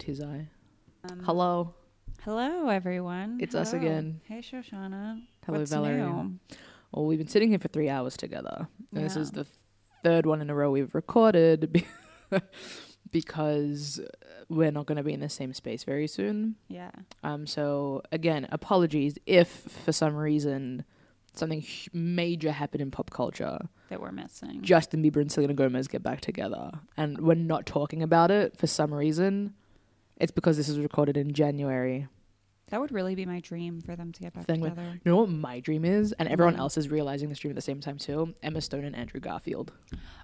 Tizai. Um, Hello. Hello, everyone. It's us again. Hey, Shoshana. Hello, What's Valerie. new? Well, we've been sitting here for three hours together. And this is the third one in a row we've recorded be- because we're not going to be in the same space very soon. Yeah. Um, so again, apologies if for some reason something major happened in pop culture. That we're missing. Justin Bieber and Selena Gomez get back together, and we're not talking about it for some reason. It's because this was recorded in January. that would really be my dream for them to get back Thing with- together. You know what my dream is, and everyone else is realizing this dream at the same time too. Emma Stone and Andrew Garfield.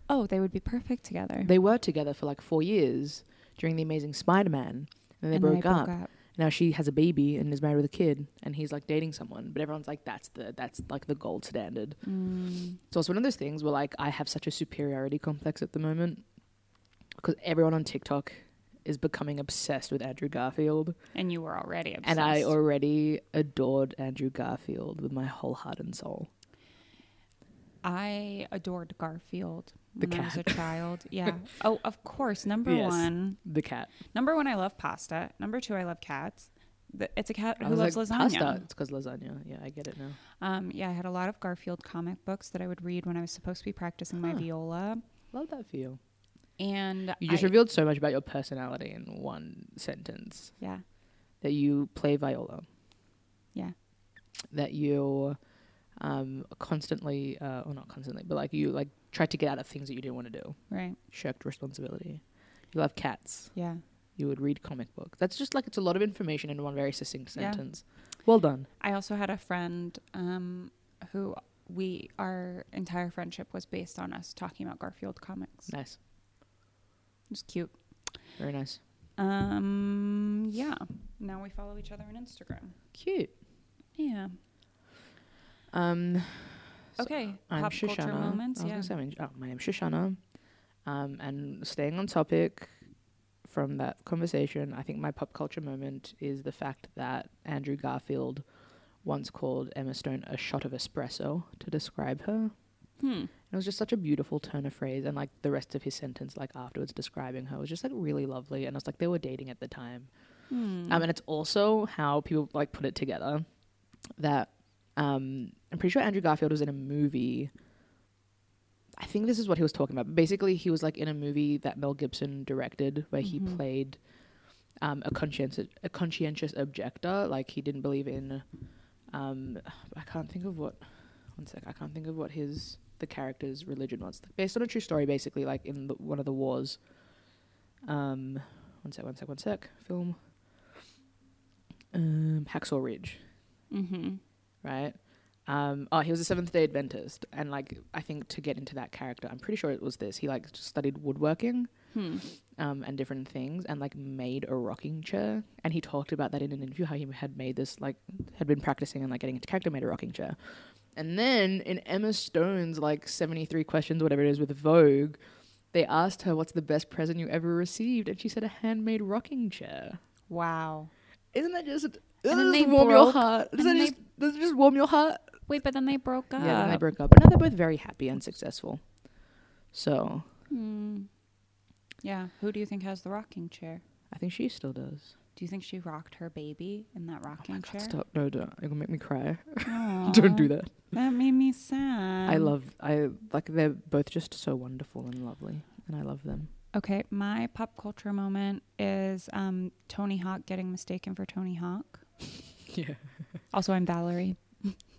Oh, they would be perfect together. They were together for like four years during the Amazing Spider-Man, and they And broke up. Now she has a baby and is married with a kid, and he's like dating someone. But everyone's like, that's the that's like the gold standard. Mm, So it's one of those things where like I have such a superiority complex at the moment because everyone on TikTok is becoming obsessed with Andrew Garfield, and you were already obsessed. and I already adored Andrew Garfield with my whole heart and soul. I adored Garfield The when I was a child. Yeah. oh, of course. Number Yes. one. The cat. Number one, I love pasta. Number two, I love cats. The- It's a cat I who was loves like, lasagna. Pasta. It's because lasagna. Yeah, I get it now. Um, yeah, I had a lot of Garfield comic books that I would read when I was supposed to be practicing my viola. Love that for you. And You just I- revealed so much about your personality in one sentence. yeah, That you play viola. yeah, That you um constantly uh or not constantly, but like you like tried to get out of things that you didn't want to do. right, Shirked responsibility. You love cats. yeah. You would read comic books. That's just like it's a lot of information in one very succinct sentence. Yeah. sentence. Well done. I also had a friend um, who we our entire friendship was based on us talking about Garfield comics. Nice. It was cute. Very nice. Um, yeah. Now we follow each other on Instagram. Cute. Yeah. Um So, Okay. I'm Pop Shoshana. culture moments. I Yeah. say, I'm- oh, my name's Shoshana. Um, and staying on topic from that conversation, I think my pop culture moment is the fact that Andrew Garfield once called Emma Stone a shot of espresso to describe her. Hmm. It was just such a beautiful turn of phrase, and like the rest of his sentence, like afterwards describing her, was just like really lovely. And it's like they were dating at the time. Hmm. Um, and it's also how people like put it together that um, I'm pretty sure Andrew Garfield was in a movie. I think this is what he was talking about. Basically, he was like in a movie that Mel Gibson directed, where he Mhm. played um, a conscientious a conscientious objector. Like he didn't believe in. Um, I can't think of what. One sec. I can't think of what his the character's religion was. Based on a true story, basically, like in the, one of the wars. Um, one sec. One sec. One sec. Film um, Hacksaw Ridge, mm-hmm. right? Um, oh, he was a Seventh Day Adventist, and like I think to get into that character, I'm pretty sure it was this. He like studied woodworking Hmm. um, and different things, and like made a rocking chair. And he talked about that in an interview how he had made this like had been practicing and like getting into character, made a rocking chair. And then in Emma Stone's like 73 questions, whatever it is, with Vogue, they asked her, "What's the best present you ever received?" And she said, "A handmade rocking chair." Wow. Isn't that just? And Doesn't then just warm your heart? Does that just does it just warm your heart? Wait, but then they broke up. Yeah, then they broke up, but now they're both very happy and successful. So Hmm. Yeah. Who do you think has the rocking chair? I think she still does. Do you think she rocked her baby in that Oh rocking chair? God, stop! No, don't. Gonna make me cry. Don't do that. That made me sad. I love. I like. They're both just so wonderful and lovely, and I love them. Okay, my pop culture moment is um, Tony Hawk getting mistaken for Tony Hawk. Yeah. Also, I'm Valerie.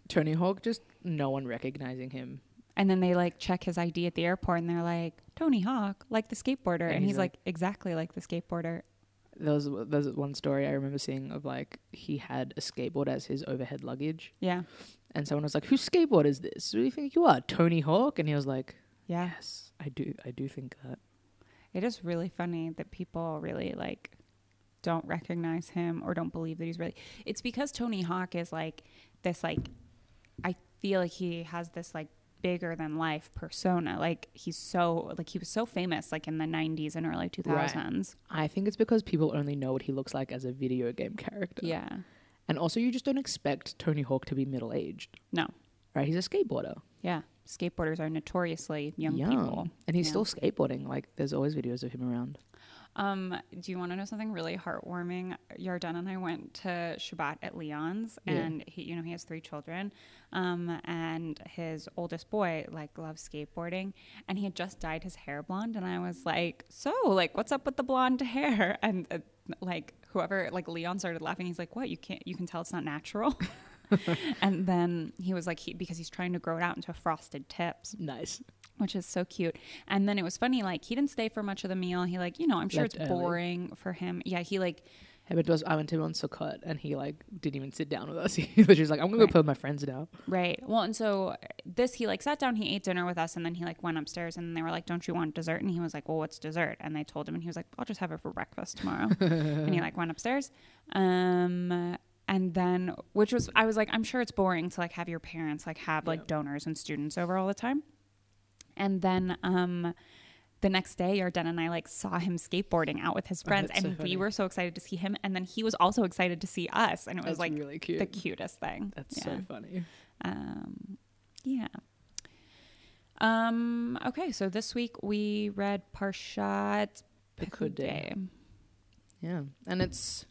Tony Hawk, just no one recognizing him. And then they like check his ID at the airport and they're like, Tony Hawk, like the skateboarder. And And, he's he's like, exactly like the skateboarder. There was there's one story I remember seeing of like he had a skateboard as his overhead luggage, Yeah. and someone was like, "Whose skateboard is this? Who do you think you are, Tony Hawk?" And he was like, Yeah. "Yes, I do. I do think that." It is really funny that people really like don't recognize him or don't believe that he's really. It's because Tony Hawk is like this, like, I feel like he has this like bigger than life persona. Like, he's so, like, he was so famous like in the 90s and early 2000s. I think it's because people only know what he looks like as a video game character. Yeah. And also, you just don't expect Tony Hawk to be middle aged, No. right? He's a skateboarder. Yeah. Skateboarders are notoriously young Young. people. And he's Yeah. still skateboarding. Like, there's always videos of him around. Um, do you want to know something really heartwarming? Yarden and I went to Shabbat at Leon's, Yeah. and he, you know, he has three children, um, and his oldest boy like loves skateboarding, and he had just dyed his hair blonde, and I was like, so like, what's up with the blonde hair? And uh, like, whoever like Leon started laughing. He's like, what? You can't? You can tell it's not natural. and then he was like, he because he's trying to grow it out into frosted tips Nice. which is so cute. And then it was funny, like he didn't stay for much of the meal. He like, you know, I'm sure Left it's early. boring for him. Yeah, he like Yeah, but it was, I went to him on Sukkot and he like didn't even sit down with us. He was just like, I'm gonna Right. go play with my friends now. right. Well, and so this he like sat down, he ate dinner with us, and then he like went upstairs, and they were like, "Don't you want dessert?" And he was like, "Well, what's dessert?" And they told him, and he was like, "I'll just have it for breakfast tomorrow." and he like went upstairs. Um. And then, which was, I was like, I'm sure it's boring to like have your parents like have like donors and students over all the time. And then, um, the next day, Yarden and I like saw him skateboarding out with his Oh, friends, so and we were so excited to see him. And then he was also excited to see us, and it was That's like really cute. the cutest thing. That's yeah. so funny. Um, yeah. Um. Okay, so this week we read Parshat. Pekudei. Yeah, and it's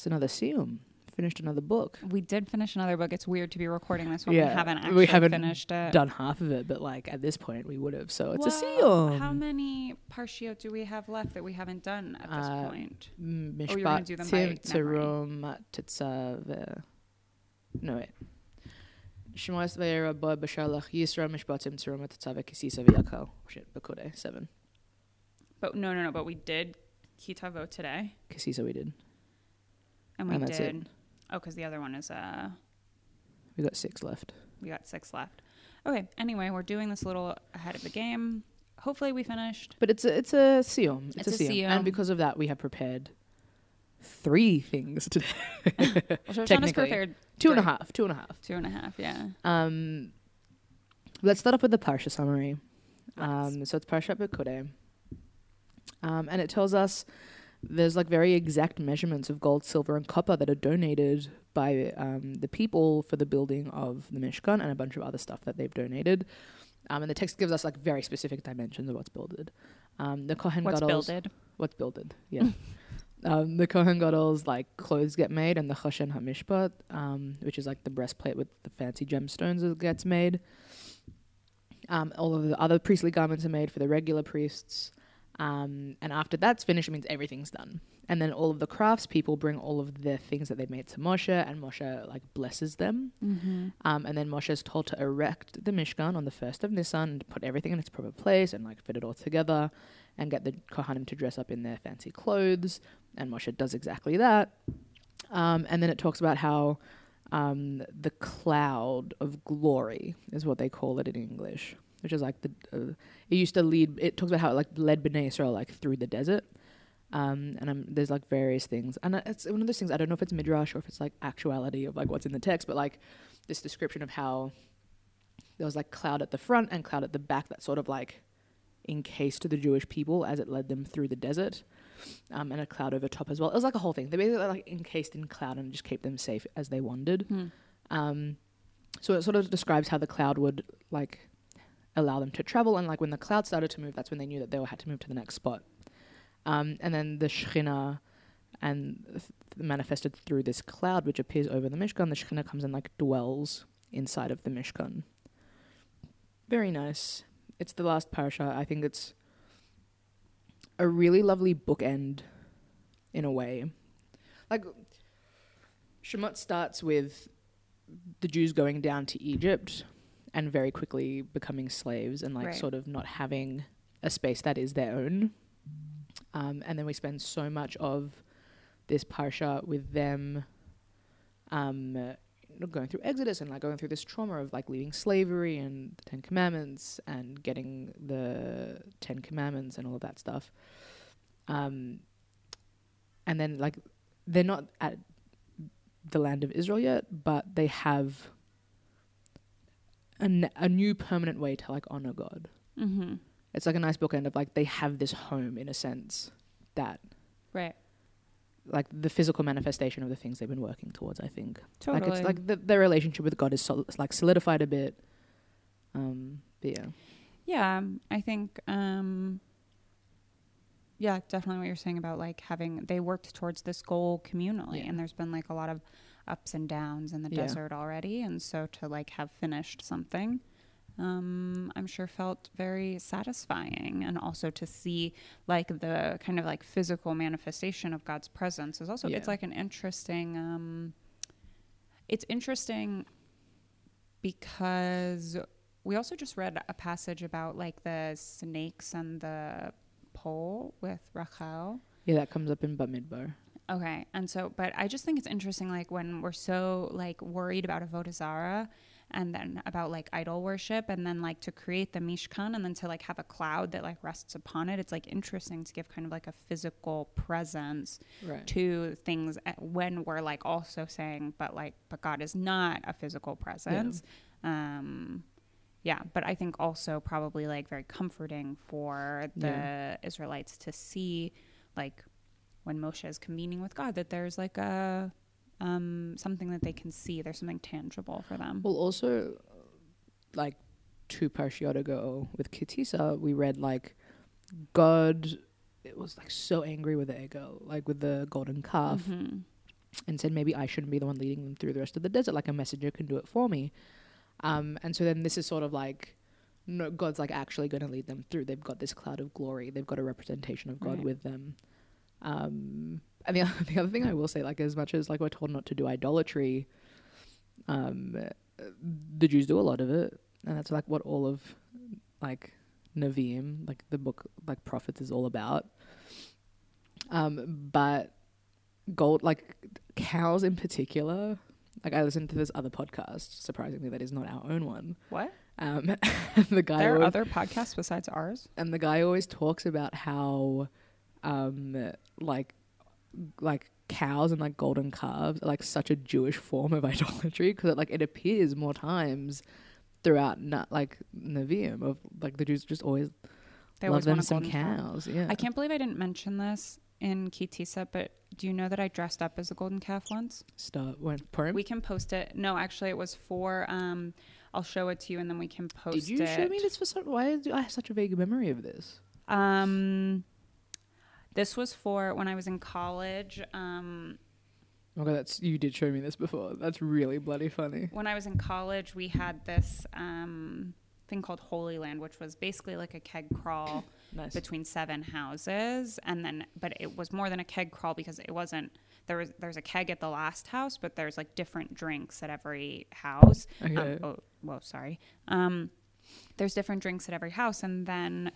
it's another Siyum. Finished another book. We did finish another book. It's weird to be recording this when Yeah, we haven't we actually haven't finished it. Done half of it, but like at this point we would have. So it's a Well, How many parshiot do we have left that we haven't done at this Uh, point? M- Oh, you're gonna do them by Tim memory. Terum No wait. Shmoas Vayera Ba Bashalach Yisra Mishpatim Terum Tetzav Kisisa V'Yakal. Shit, Bakode seven. But no, no, no. But we did Kitavo today, Kisisa we did. And we And that's it. did. Oh, because the other one is uh, We got six left. we got six left. Okay. Anyway, we're doing this a little ahead of the game. Hopefully, we finished. But it's a it's a Siyum. It's, a. Siyum. And because of that we have prepared three things today. Is Technically. prepared two and a Three. half. Two and a half. two and a half. Yeah. Um, let's start off with the Parsha summary. Um, so it's Parshat Pekudei. Um, and it tells us there's like very exact measurements of gold, silver, and copper that are donated by um, the people for the building of the Mishkan and a bunch of other stuff that they've donated. Um, and the text gives us like very specific dimensions of what's builded. Um, the Kohen What's Gadol's- builded? What's builded? Yeah. um, the Kohen Gadol's like clothes get made, and the Choshen Hamishpat, um, which is like the breastplate with the fancy gemstones, that gets made. Um, all of the other priestly garments are made for the regular priests. Um, and after that's finished, it means everything's done. And then all of the crafts people bring all of the things that they've made to Moshe, and Moshe like blesses them. Mm-hmm. Um, and then Moshe is told to erect the Mishkan on the first of Nisan and put everything in its proper place and like fit it all together and get the Kohanim to dress up in their fancy clothes. And Moshe does exactly that. Um, and then it talks about how um, the cloud of glory is what they call it in English, which is like the. Uh, it used to lead. It talks about how it like led Bnei Israel like through the desert. Um, and um, there's like various things, and uh, it's one of those things. I don't know if it's midrash or if it's like actuality of like what's in the text, but like this description of how there was like cloud at the front and cloud at the back that sort of like encased the Jewish people as it led them through the desert, um, and a cloud over top as well. It was like a whole thing. They basically like encased in cloud and just kept them safe as they wandered. Hmm. Um, so it sort of describes how the cloud would like allow them to travel, and like when the cloud started to move, that's when they knew that they had to move to the next spot. Um, and then the Shekhinah and th- manifested through this cloud which appears over the Mishkan. The Shekhinah comes and like dwells inside of the Mishkan. Very nice. It's the last parasha. I think it's a really lovely bookend in a way. Like Shemot starts with the Jews going down to Egypt and very quickly becoming slaves and like Right. sort of not having a space that is their own. Um, and then we spend so much of this parsha with them um, going through Exodus and like going through this trauma of like leaving slavery and the Ten Commandments and getting the Ten Commandments and all of that stuff. Um, and then like they're not at the land of Israel yet, but they have a, n- a new permanent way to like honor God. Mm-hmm. It's like a nice bookend of like they have this home in a sense that Right. like the physical manifestation of the things they've been working towards. I think Totally. like it's like the, their relationship with God is sol- like solidified a bit. Um, but yeah, Yeah, I think um yeah, definitely what you're saying about like having they worked towards this goal communally, Yeah. and there's been like a lot of ups and downs in the Yeah. desert already, and so to like have finished something, um, I'm sure felt very satisfying, and also to see like the kind of like physical manifestation of God's presence is also it's like an interesting. Um, it's interesting because we also just read a passage about like the snakes and the pole with Rachel. Yeah, that comes up in Bamidbar. Okay, and so, but I just think it's interesting, like when we're so like worried about avodah zara, and then about like idol worship, and then like to create the mishkan, and then to like have a cloud that like rests upon it. It's like interesting to give kind of like a physical presence Right. to things when we're like also saying, but like, but God is not a physical presence. Um, yeah, but I think also probably like very comforting for the Yeah. Israelites to see, like, when Moshe is communing with God, that there's like a um, something that they can see. There's something tangible for them. Well, also, like two parshiot ago with Kitisa, we read like God. It was like so angry with the ego, like with the golden calf, Mhm. and said maybe I shouldn't be the one leading them through the rest of the desert. Like a messenger can do it for me. Um, and so then this is sort of like. No, God's like actually going to lead them through. They've got this cloud of glory. They've got a representation of God Right. with them. Um, and the, the other thing I will say, like as much as like we're told not to do idolatry, um, the Jews do a lot of it, and that's like what all of like Nevi'im, like the book, like prophets, is all about. Um, but gold, like cows in particular, like I listened to this other podcast. Surprisingly, that is not our own one. What? Um, the guy There are always- other podcasts besides ours. and the guy always talks about how um like like cows and like golden calves are like such a jewish form of idolatry because it, like it appears more times throughout not like Nevi'im of like the Jews just always They love always them some cows. Yeah, I can't believe I didn't mention this in Kitisa, but do you know that I dressed up as a golden calf once? start when. We can post it. No, actually, it was for. Um, I'll show it to you, and then we can post Did you it. show me this for some? Why do I have such a vague memory of this? Um, this was for when I was in college. Um, Okay, that's you did show me this before. That's really bloody funny. when I was in college, we had this um, thing called Holy Land, which was basically like a keg crawl Nice. between seven houses, and then but it was more than a keg crawl because it wasn't. There was there's a keg at the last house, but there's like different drinks at every house. Um, Okay. oh, whoa, sorry. Um, there's different drinks at every house, and then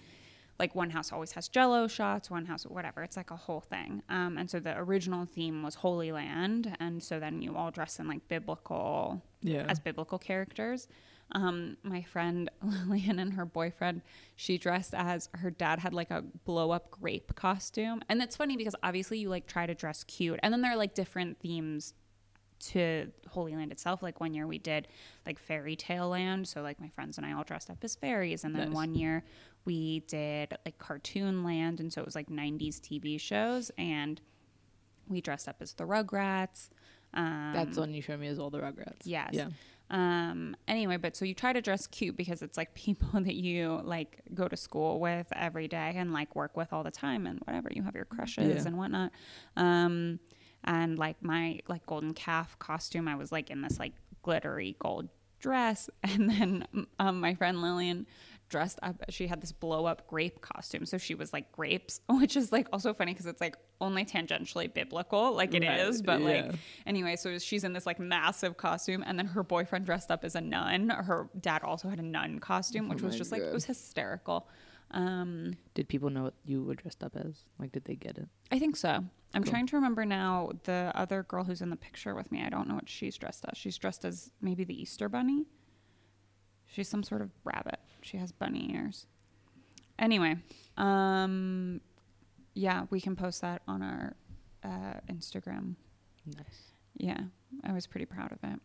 like one house always has jello shots one house whatever it's like a whole thing um, and so the original theme was holy land and so then you all dress in like biblical yeah. as biblical characters um, my friend lillian and her boyfriend she dressed as her dad had like a blow up grape costume and it's funny because obviously you like try to dress cute and then there are like different themes to Holy Land itself. Like one year we did like fairy tale land. So like my friends and I all dressed up as fairies. And then Nice. one year we did like cartoon land. And so it was like 90s TV shows. And we dressed up as the Rugrats. Um, that's one you show me as all the Rugrats. Yes. Yeah. um anyway but so you try to dress cute because it's like people that you like go to school with every day and like work with all the time and whatever you have your crushes Yeah. and whatnot um and like my like golden calf costume i was like in this like glittery gold dress and then um my friend lillian dressed up she had this blow up grape costume so she was like grapes which is like also funny because it's like only tangentially biblical like it is, Right, but like. Anyway, so she's in this like massive costume, and then her boyfriend dressed up as a nun. Her dad also had a nun costume, which Oh was just like it was hysterical. Um, Did people know what you were dressed up as? Like, did they get it? I think so. I'm Cool. trying to remember now the other girl who's in the picture with me. I don't know what she's dressed as. She's dressed as maybe the Easter bunny. She's some sort of rabbit. She has bunny ears. Anyway, um, yeah, we can post that on our uh, Instagram. Nice. Yeah, I was pretty proud of it.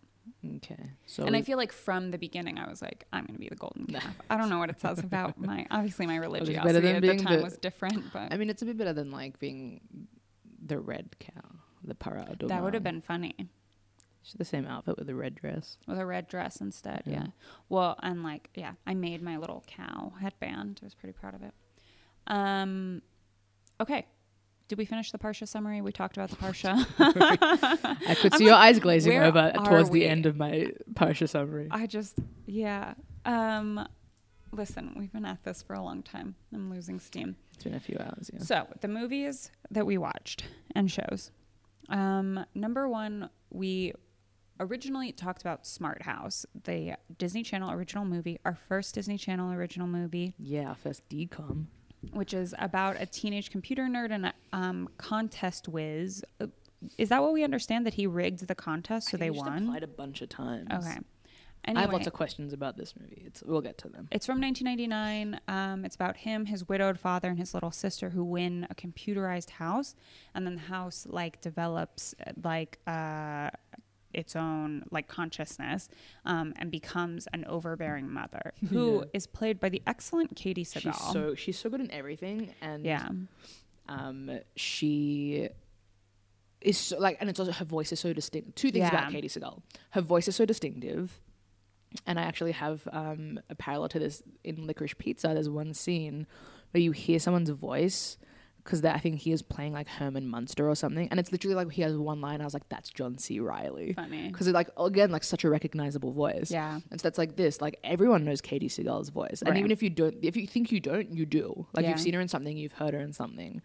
Okay. So and I feel like from the beginning, I was like, I'm going to be the golden calf. I don't know what it says about my, obviously my religiosity at the time the- was different, but I mean, it's a bit better than like being the red cow, the para. that would have been funny The same outfit with a red dress. with a red dress instead. Yeah. Yeah. Well, and like, yeah, I made my little cow headband. I was pretty proud of it. Um, okay. Did we finish the Parsha summary? We talked about the Parsha. I could see your eyes glazing over towards we? the end of my Parsha summary. I just, yeah. Um, listen, we've been at this for a long time. I'm losing steam. It's been a few hours. Yeah. So the movies that we watched and shows. Um, number one, we originally talked about Smart House, the Disney Channel original movie, our first Disney Channel original movie, Yeah, first DCOM. which is about a teenage computer nerd and a um, contest whiz. Uh, Is that what we understand? That he rigged the contest so they won? applied a bunch of times. Okay. I have lots of questions about this movie. It's, we'll get to them. It's from 1999. Um, it's about him, his widowed father, and his little sister who win a computerized house, and then the house like develops uh, like uh, its own like consciousness um, and becomes an overbearing mother who is Yeah. played by the excellent Katey Sagal. She's so she's so good in everything, and yeah, um, she is so, like, and it's also her voice is so distinct. Two things Yeah. about Katey Sagal: her voice is so distinctive, and I actually have um, a parallel to this in Licorice Pizza. There's one scene where you hear someone's voice because I think he is playing like Herman Munster or something, and it's literally like he has one line. I was like, "That's John C. Reilly," funny. because like again like such a recognizable voice. Yeah, And so that's like this, like everyone knows Katey Sagal's voice, and Right. even if you don't, if you think you don't, you do. Like Yeah. you've seen her in something, you've heard her in something.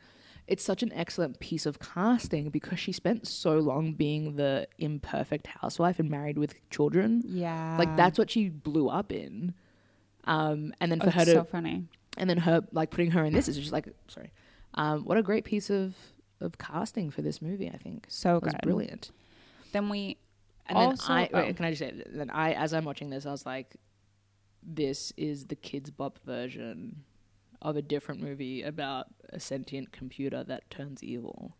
It's such an excellent piece of casting because she spent so long being the imperfect housewife and married with children. yeah. like that's what she blew up in. Um, and then Oh, for her it's to, so funny. and then her like putting her in this is just like, sorry, um, what a great piece of of casting for this movie. I think So it was good. brilliant. Then we And Also- then I oh. wait, can I just say then I as I'm watching this I was like this is the Kidz Bop version of a different movie about a sentient computer that turns evil.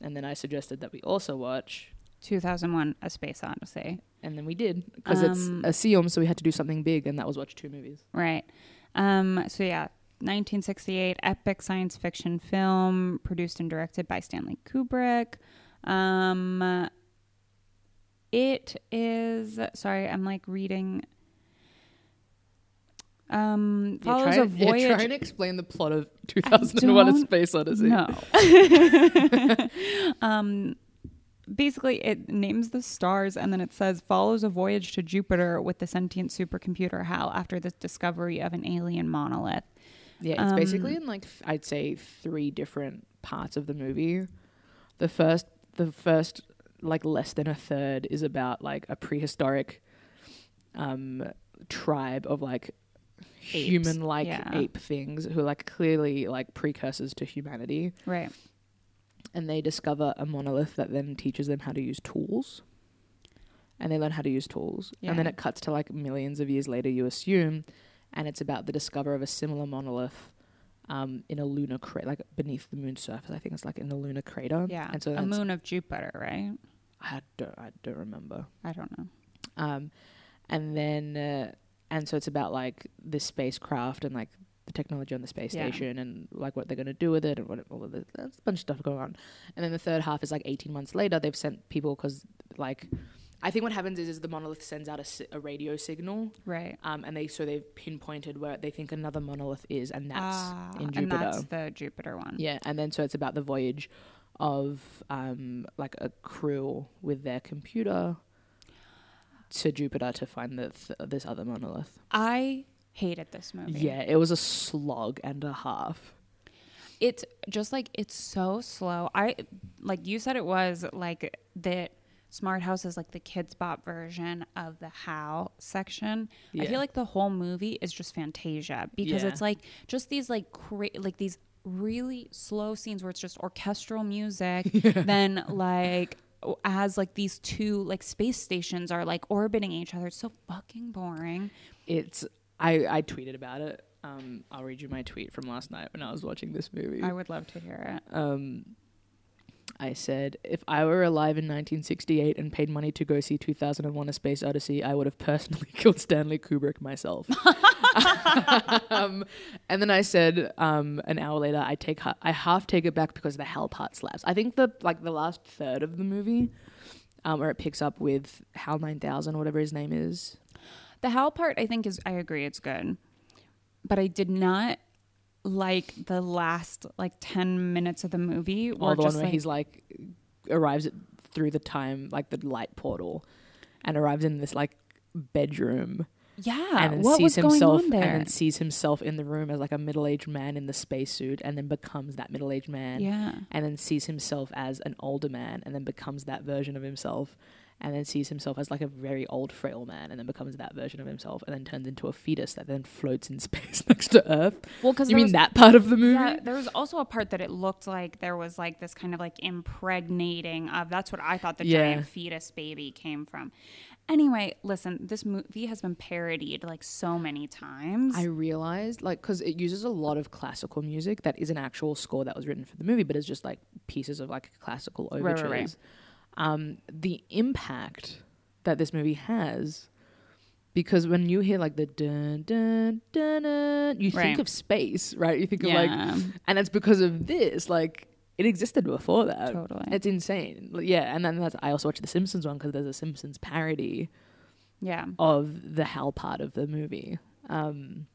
And then I suggested that we also watch 2001: A Space Odyssey. and then we did because Um, it's a Siyum so we had to do something big and that was watch two movies. Right. Um, so yeah, 1968 epic science fiction film produced and directed by Stanley Kubrick. Um, it is sorry, I'm like reading. Um, You're follows trying, a voyage. you're trying to explain the plot of 2001 A Space Odyssey. No. um, basically, it names the stars and then it says follows a voyage to Jupiter with the sentient supercomputer HAL after the discovery of an alien monolith. Yeah, it's basically Um, in like th- I'd say three different parts of the movie. The first, the first like less than a third is about like a prehistoric um tribe of like human like yeah. ape things who are like clearly like precursors to humanity Right. and they discover a monolith that then teaches them how to use tools and they learn how to use tools and then it cuts to like millions of years later you assume and it's about the discovery of a similar monolith um, in a lunar crater like beneath the moon's surface i think it's like in the lunar crater Yeah. and so a moon of Jupiter, right? I don't, I don't remember I don't know. um, and then uh, and so it's about like this spacecraft and like the technology on the space Yeah. station and like what they're going to do with it and what all of the there's a bunch of stuff going on and then the third half is like 18 months later they've sent people because like i think what happens is, is the monolith sends out a, a radio signal Right. um, and they so they've pinpointed where they think another monolith is and that's Ah, in and jupiter that's the Jupiter one. yeah, and then so it's about the voyage of um like a crew with their computer to Jupiter to find the th- this other monolith. I hated this movie. Yeah, it was a slog and a half. it's just like it's so slow. I like you said it was like that Smart House is like the Kidz Bop version of the HAL section. I feel like the whole movie is just Fantasia because Yeah. it's like just these like cra- like these really slow scenes where it's just orchestral music then like as like these two like space stations are like orbiting each other. It's so fucking boring. It's I I tweeted about it. Um, I'll read you my tweet from last night when I was watching this movie. I would love to hear it. um, I said, if I were alive in 1968 and paid money to go see 2001: A Space Odyssey, I would have personally killed Stanley Kubrick myself. um, and then I said, um, an hour later, I take ha- I half take it back because the Hal part slaps. I think the like the last third of the movie, um, where it picks up with Hal 9000 whatever his name is. The Hal part, I think, is I agree, it's good, but I did not like the last like 10 minutes of the movie Or were the one where like, he's like arrives at, through the time like the light portal, and arrives in this like bedroom. Yeah and then what sees was going himself on there and then sees himself in the room as like a middle-aged man in the spacesuit and then becomes that middle-aged man. Yeah. And then sees himself as an older man and then becomes that version of himself and then sees himself as like a very old frail man and then becomes that version of himself and then turns into a fetus that then floats in space next to earth well because you mean that part of the movie Yeah, there was also a part that it looked like there was like this kind of like impregnating of that's what I thought the Yeah. giant fetus baby came from. Anyway, listen, this movie has been parodied like so many times. I realized, like, because it uses a lot of classical music that is an actual score that was written for the movie, but it's just like pieces of like classical right, overtures. right. Um, the impact that this movie has, because when you hear like the dun dun dun, dun you think of space, right? You think of like, and it's because of this, like. It existed before that. Totally. It's insane. Yeah, and then that's I also watched the Simpsons one because there's a Simpsons parody yeah, of the Hal part of the movie. Um,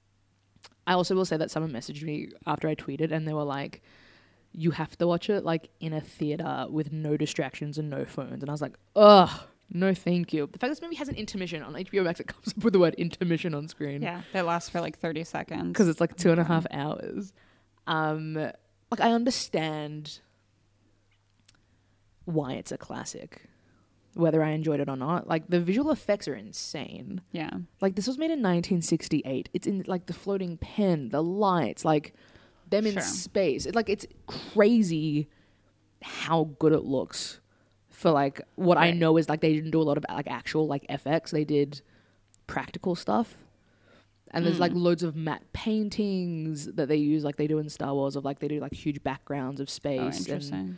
I also will say that someone messaged me after I tweeted and they were like, you have to watch it like in a theater with no distractions and no phones. And I was like, ugh, no thank you. The fact this movie has an intermission on HBO Max, it comes up with the word intermission on screen yeah. That lasts for like thirty seconds. because it's like two and a half hours. Um, like I understand why it's a classic, whether I enjoyed it or not. Like the visual effects are insane. yeah, Like this was made in 1968. It's in like the floating pen, the lights, like them in Sure. space. It, like it's crazy how good it looks for like what I know is like they didn't do a lot of like actual like FX. They did practical stuff. And there's like Mm. loads of matte paintings that they use like they do in Star Wars of like they do like huge backgrounds of oh, space and interesting.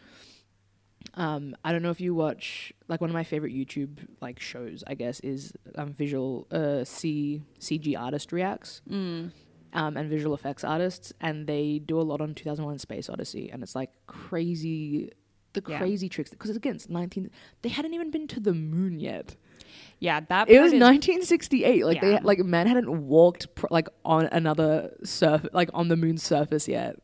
um, I don't know if you watch like one of my favorite YouTube like shows. I guess is um, visual uh, C CG artist reacts Mm. Um, and visual effects artists, and they do a lot on 2001: Space Odyssey, and it's like crazy, the Yeah. crazy tricks because again, it's 19. They hadn't even been to the moon yet. Yeah, that It was is- 1968. Like Yeah. they like man hadn't walked pr- like on another surf like on the moon's surface yet.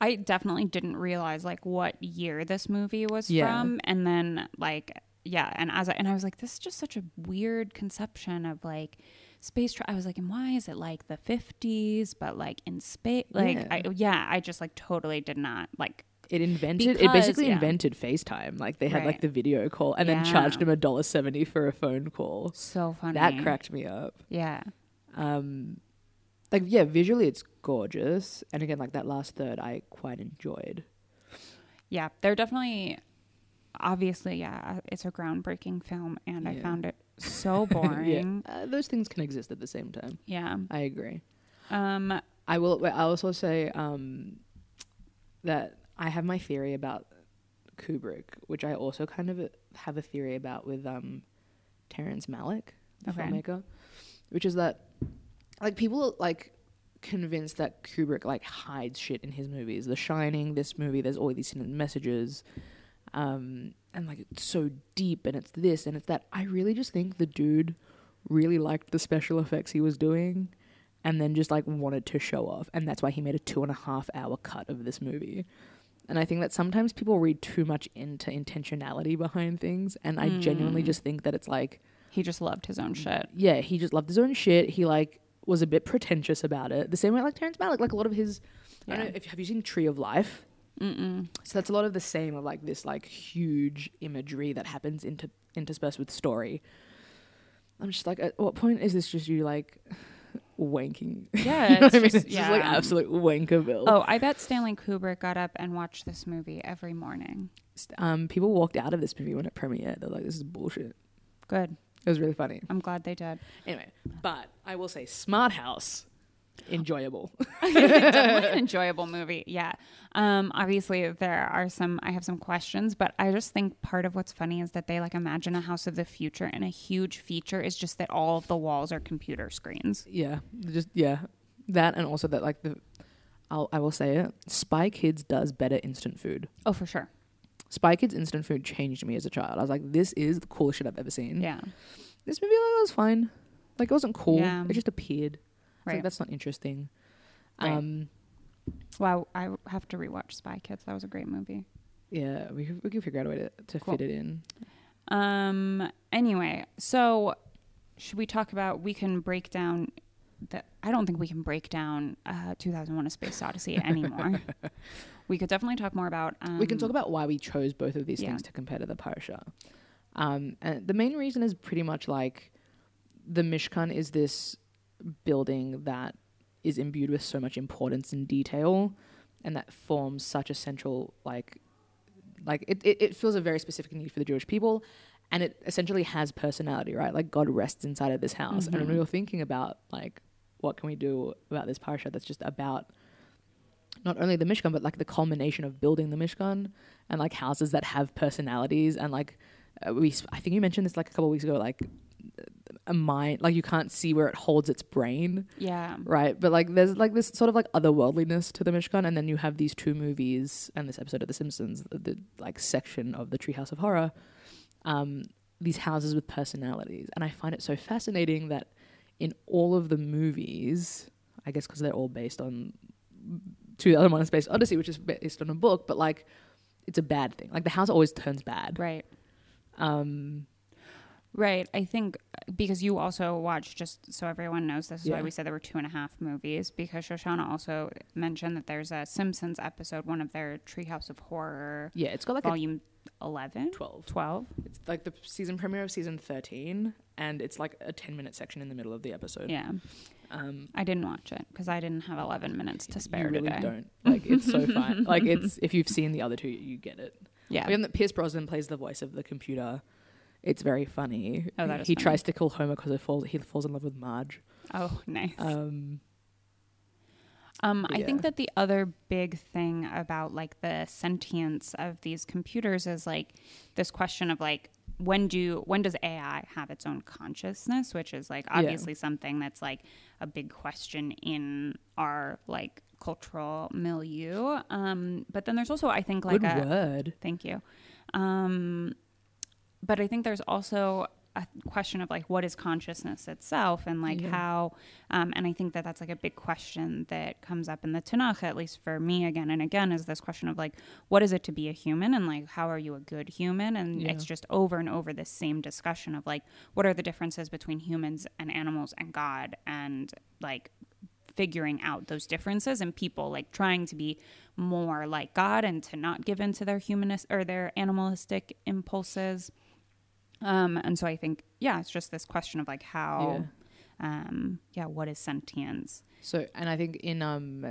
I definitely didn't realize like what year this movie was Yeah. from, and then like yeah, and as I, and I was like, this is just such a weird conception of like space. Tra- I was like, and why is it like the fifties, but like in space? Like Yeah. I, yeah, I just like totally did not like. It invented it basically yeah. invented FaceTime. Like they had like the video call and then charged him a dollar seventy for a phone call. So funny. That cracked me up. Yeah. Um like yeah, visually it's gorgeous. And again, like that last third I quite enjoyed. Yeah, they're definitely obviously yeah, it's a groundbreaking film and I found it so boring. yeah. Uh, those things can exist at the same time. yeah. I agree. Um I will I also say um that I have my theory about Kubrick, which I also kind of have a theory about with um Terrence Malick, the Okay. filmmaker, which is that like people like convinced that Kubrick like hides shit in his movies. The Shining, this movie, there's all these messages, um, and like it's so deep, and it's this and it's that. I really just think the dude really liked the special effects he was doing, and then just like wanted to show off, and that's why he made a two and a half hour cut of this movie. And I think that sometimes people read too much into intentionality behind things, and I genuinely Mm. just think that it's like he just loved his own shit. yeah, he just loved his own shit. He like was a bit pretentious about it. The same way like Terrence Malick, like a lot of his. I don't Yeah. know if have you seen Tree of Life? Mm-mm. So that's a lot of the same of like this like huge imagery that happens inter- interspersed with story. I'm just like, at what point is this just you like wanking? Yeah, You know it's what I mean? just, It's just like absolute wankerville. Oh, I bet Stanley Kubrick got up and watched this movie every morning. Um, people walked out of this movie when it premiered. They're like, this is bullshit. Good. It was really funny. I'm glad they did. Anyway, but I will say, Smart House, enjoyable. Definitely an enjoyable movie. Yeah. Um, obviously there are some I have some questions, but I just think part of what's funny is that they like imagine a house of the future and a huge feature is just that all of the walls are computer screens. Yeah, just yeah, that and also that like the, I'll I will say it. Spy Kids does better instant food. Oh, for sure. Spy Kids instant food changed me as a child. I was like, this is the coolest shit I've ever seen. Yeah. This movie like, was fine. Like it wasn't cool. Yeah. It just appeared. Right. like, that's not interesting. Right. Um, Wow, I have to rewatch Spy Kids. That was a great movie. Yeah, we we could figure out a way to, to Cool. fit it in. Um. Anyway, so should we talk about? We can break down. The, I don't think we can break down uh, 2001: A Space Odyssey anymore. we could definitely talk more about. Um, we can talk about why we chose both of these yeah. things to compare to the Parsha. Um, and the main reason is pretty much like the Mishkan is this building that is imbued with so much importance and detail, and that forms such a central like like it, it, it feels a very specific need for the Jewish people, and it essentially has personality, right? Like God rests inside of this house, and when we were thinking about like what can we do about this parsha that's just about not only the Mishkan, but like the culmination of building the Mishkan and like houses that have personalities and like uh, we. I think you mentioned this like a couple of weeks ago, like a mind, like you can't see where it holds its brain, Yeah. right? But like there's like this sort of like otherworldliness to the Mishkan, and then you have these two movies and this episode of The Simpsons, the, the like section of the Treehouse of Horror. Um, these houses with personalities, and I find it so fascinating that in all of the movies, I guess because they're all based on to the other one is Space Odyssey, which is based on a book, but like it's a bad thing. Like the house always turns bad. Right. Um, Right. I think uh, because you also watched, just so everyone knows, this is why we said there were two and a half movies. Because Shoshana also mentioned that there's a Simpsons episode, one of their Treehouse of Horror, yeah, it's got like volume 11, 12. 12. It's like the season premiere of season 13, and it's like a 10 minute section in the middle of the episode. Yeah. Um, I didn't watch it because I didn't have 11 minutes to spare really today. don't. Like it's so fine. Like it's if you've seen the other two, you get it. Yeah. And that Pierce Brosnan plays the voice of the computer. It's very funny. Oh, that is he funny. tries to kill Homer because he falls he falls in love with Marge. Oh, nice. Um, Um, I Yeah. think that the other big thing about like the sentience of these computers is like this question of like when do when does AI have its own consciousness, which is like Yeah. obviously something that's like a big question in our like cultural milieu. Um, but then there's also I think like good a word. Thank you. Um, but I think there's also a question of like what is consciousness itself and like Yeah. how um, and i think that that's like a big question that comes up in the tanakh at least for me again and again is this question of like what is it to be a human and like how are you a good human and Yeah. it's just over and over this same discussion of like what are the differences between humans and animals and god and like figuring out those differences and people like trying to be more like God and to not give in to their humanist or their animalistic impulses. Um, and so I think, yeah, it's just this question of like how, um, yeah, what is sentience? So, and I think in um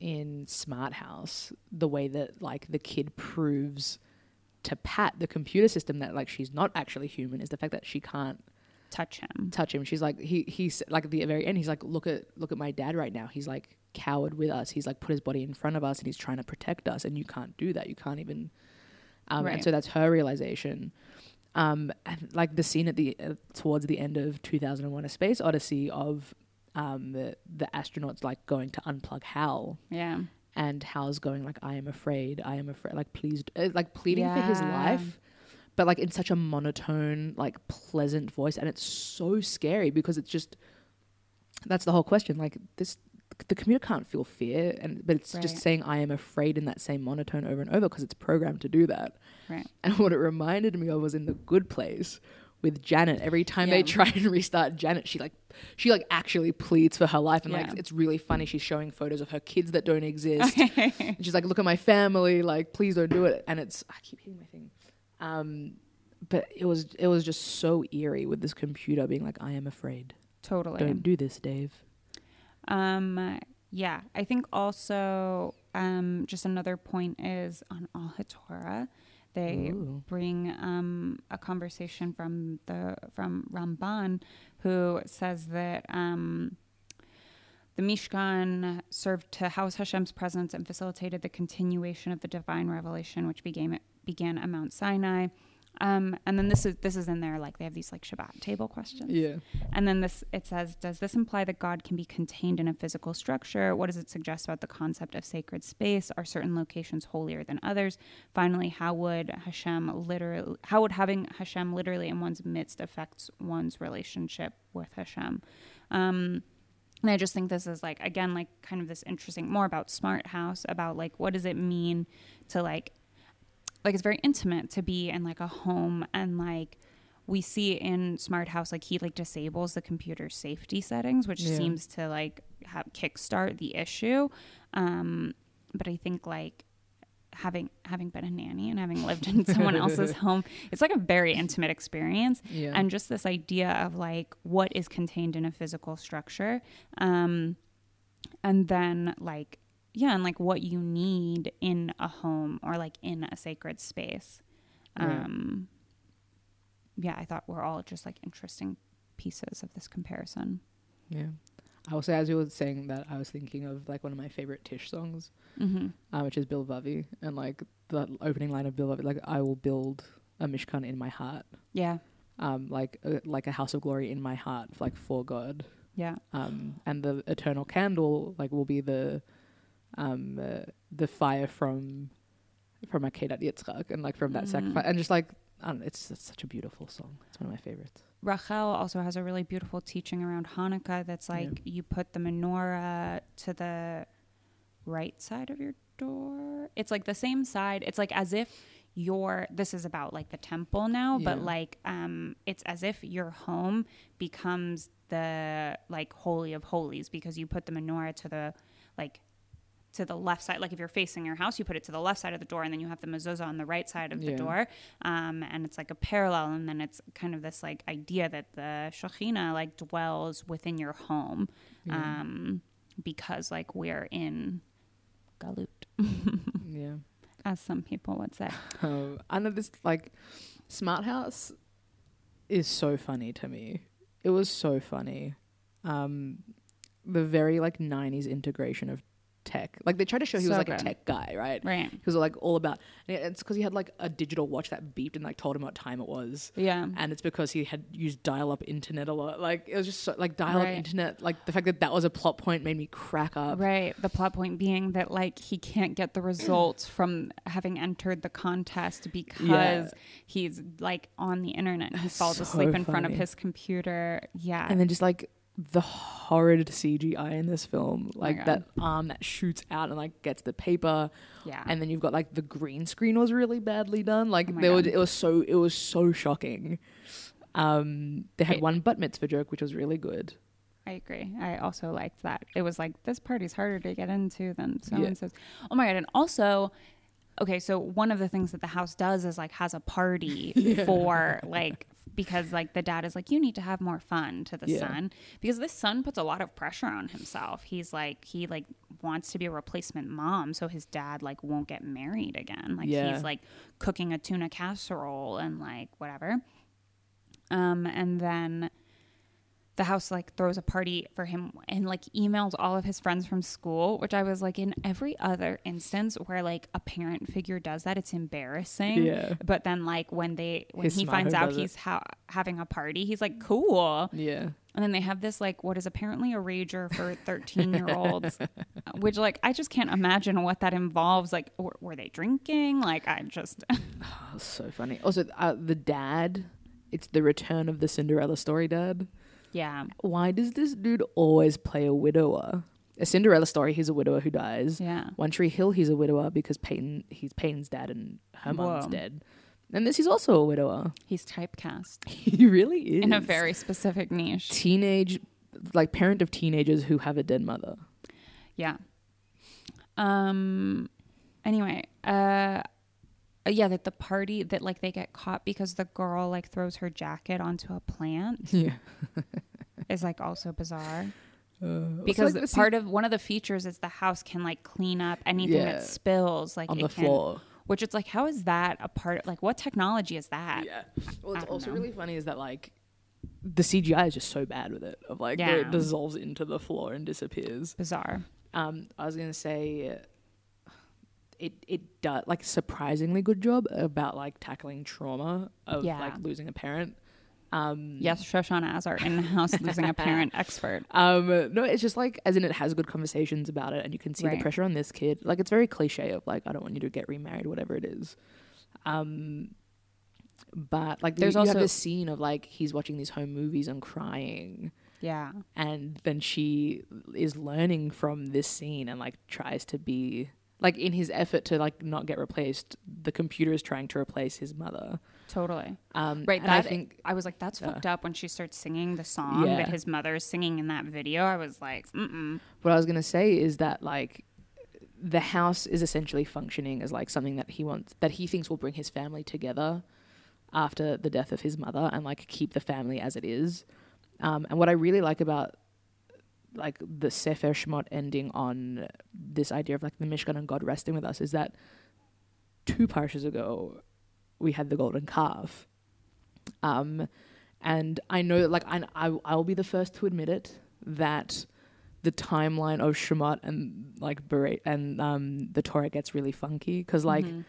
in Smart House, the way that like the kid proves to Pat the computer system that like she's not actually human is the fact that she can't Touch him. touch him. She's like he he's like at the very end. He's like look at look at my dad right now. He's like cowered with us. He's like put his body in front of us and he's trying to protect us. And you can't do that. You can't even. Um, Right. And so that's her realization. Um, like the scene at the uh, towards the end of 2001: A Space Odyssey of um the the astronauts like going to unplug Hal Yeah. and Hal's going like I am afraid, I am afraid, like please, uh, like pleading for his life, but like in such a monotone, like pleasant voice, and it's so scary because it's just that's the whole question. Like this, the computer can't feel fear, and but it's just saying I am afraid in that same monotone over and over because it's programmed to do that. Right. And what it reminded me of was in the Good Place with Janet. Every time they try and restart Janet, she like she like actually pleads for her life, and Yeah. like it's really funny. She's showing photos of her kids that don't exist. and she's like, "Look at my family, like please don't do it." And it's I keep hitting my thing. Um, but it was it was just so eerie with this computer being like, "I am afraid. Totally. Don't do this, Dave." Um, yeah, I think also um, just another point is on Al Hatorah, they Ooh. bring um, a conversation from the from Ramban, who says that um, the Mishkan served to house Hashem's presence and facilitated the continuation of the divine revelation, which began began at Mount Sinai. Um, and then this is this is in there like they have these like Shabbat table questions. Yeah. And then this it says, does this imply that God can be contained in a physical structure? What does it suggest about the concept of sacred space? Are certain locations holier than others? Finally, how would Hashem literally how would having Hashem literally in one's midst affects one's relationship with Hashem? Um, And I just think this is like again like kind of this interesting more about smart house about like what does it mean to like like it's very intimate to be in like a home and like we see in smart house like he like disables the computer safety settings which Yeah. seems to like have kickstart the issue um but i think like having having been a nanny and having lived in someone else's home it's like a very intimate experience Yeah. and just this idea of like what is contained in a physical structure um and then like yeah and like what you need in a home or like in a sacred space Right. um yeah i thought we're all just like interesting pieces of this comparison yeah. I will say, as you were saying that, I was thinking of like one of my favorite Tish songs, mm-hmm. uh, which is Bilvavi, and like the opening line of Bilvavi, like I will build a mishkan in my heart, yeah um, like uh, like a house of glory in my heart, like for God, yeah um, and the eternal candle, like will be the um, uh, the fire from from Akedat Yitzchak, and like from that Mhm. sacrifice, and just like I don't know, it's, it's such a beautiful song. It's one of my favorites. Rachel also has a really beautiful teaching around Hanukkah that's Yeah. like you put the menorah to the right side of your door. It's like the same side. It's like as if your this is about like the temple now, but like um it's as if your home becomes the like holy of holies because you put the menorah to the like to the left side. Like if you're facing your house, you put it to the left side of the door, and then you have the mezuzah on the right side of the door. Um, and it's like a parallel, and then it's kind of this like idea that the Shekhinah like dwells within your home, Yeah. um, because like we're in galut, yeah. as some people would say. Um, I know this like Smart House is so funny to me. It was so funny. Um, the very like '90s integration of tech. Like they tried to show he was So like a tech guy, right? Right. He was like all about. It's because he had like a digital watch that beeped and like told him what time it was. Yeah. And it's because he had used dial-up internet a lot. Like it was just so, like dial-up Right. internet. Like the fact that that was a plot point made me crack up. Right. The plot point being that like he can't get the results from having entered the contest because Yeah. he's like on the internet and he falls So asleep in front of his computer. Yeah. And then just like the horrid CGI in this film, like God. that arm that shoots out and like gets the paper, yeah. and then you've got like the green screen was really badly done. Like Oh there was, it was so it was so shocking. Um, they had It- one butt mitzvah joke which was really good. I agree. I also liked that. It was like this party's harder to get into than so Yeah. and says. Oh my god! And also, okay, so one of the things that the house does is like has a party for like because like the dad is like you need to have more fun to the Yeah. son because this son puts a lot of pressure on himself. He's like he like wants to be a replacement mom, so his dad like won't get married again. Like Yeah. he's like cooking a tuna casserole and like whatever. Um, and then the house like throws a party for him and like emails all of his friends from school which i was like in every other instance where like a parent figure does that it's embarrassing Yeah. but then like when they when His he finds out he's ha- having a party he's like cool Yeah, and then they have this like what is apparently a rager for 13 year olds which like i just can't imagine what that involves like were, were they drinking like i just oh, so funny. Also, uh, the dad. It's the return of the Cinderella story dad. Yeah Why does this dude always play a widower? A Cinderella story, he's a widower who dies. yeah One Tree Hill, he's a widower because Peyton, he's Peyton's dad and her mom's dead. And this, he's also a widower. he's typecast He really is. in a very specific niche teenage, like parent of teenagers who have a dead mother. Yeah. Um. Anyway, uh, yeah, that the party that like they get caught because the girl like throws her jacket onto a plant Yeah. is like also bizarre Uh, because like part of one of the features is the house can like clean up anything Yeah. that spills like on it the can, floor. which it's like how is that a part of like what technology is that Yeah. Well, it's also know. really funny is that like the CGI is just so bad with it. Of like where Yeah. it dissolves into the floor and disappears. bizarre Um, I was gonna say. It it does like surprisingly good job about like tackling trauma of Yeah. like losing a parent. Um, yes shoshana as our in-house losing a parent expert Um, no, it's just like as in it has good conversations about it, and you can see Right. the pressure on this kid. Like it's very cliche of like I don't want you to get remarried, whatever it is. Um, but like There's you also- this scene of like he's watching these home movies and crying, Yeah. and then she is learning from this scene and like tries to be like in his effort to like not get replaced the computer is trying to replace his mother Totally. um Right. that i think I was like, that's Yeah. fucked up when she starts singing the song Yeah. that his mother is singing in that video. I was like, mm what i was going to say is that like the house is essentially functioning as like something that he wants that he thinks will bring his family together after the death of his mother and like keep the family as it is um and what i really like about like the Sefer Shemot ending on this idea of like the Mishkan and God resting with us is that two parshas ago we had the golden calf. Um, and I know that like I, I I'll be the first to admit it that the timeline of Shemot and like Bereit and um the Torah gets really funky because like Mm-hmm.